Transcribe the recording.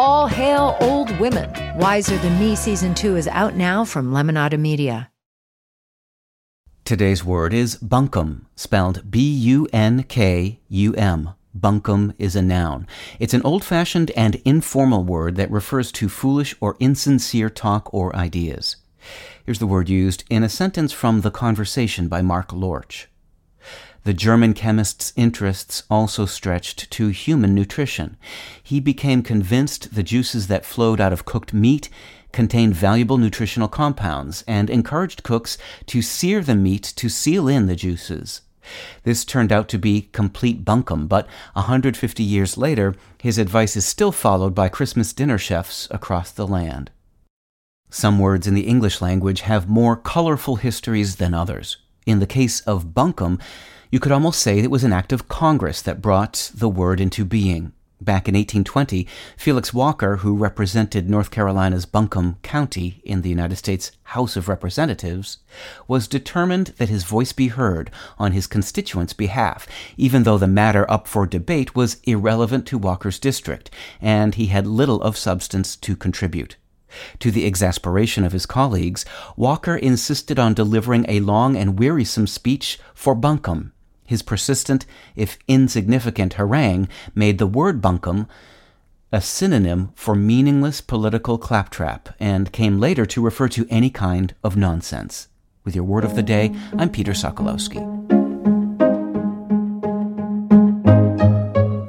All hail old women. Wiser Than Me season two is out now from Lemonada Media. Today's word is bunkum, spelled B U N K U M. Bunkum is a noun. It's an old fashioned and informal word that refers to foolish or insincere talk or ideas. Here's the word used in a sentence from The Conversation by Mark Lorch. The German chemist's interests also stretched to human nutrition. He became convinced the juices that flowed out of cooked meat contained valuable nutritional compounds and encouraged cooks to sear the meat to seal in the juices. This turned out to be complete bunkum, but 150 years later, his advice is still followed by Christmas dinner chefs across the land. Some words in the English language have more colorful histories than others. In the case of bunkum, you could almost say it was an act of Congress that brought the word into being. Back in 1820, Felix Walker, who represented North Carolina's Buncombe County in the United States House of Representatives, was determined that his voice be heard on his constituents' behalf, even though the matter up for debate was irrelevant to Walker's district, and he had little of substance to contribute. To the exasperation of his colleagues, Walker insisted on delivering a long and wearisome speech for Buncombe his persistent, if insignificant, harangue made the word bunkum a synonym for meaningless political claptrap and came later to refer to any kind of nonsense. With your word of the day, I'm Peter Sokolowski.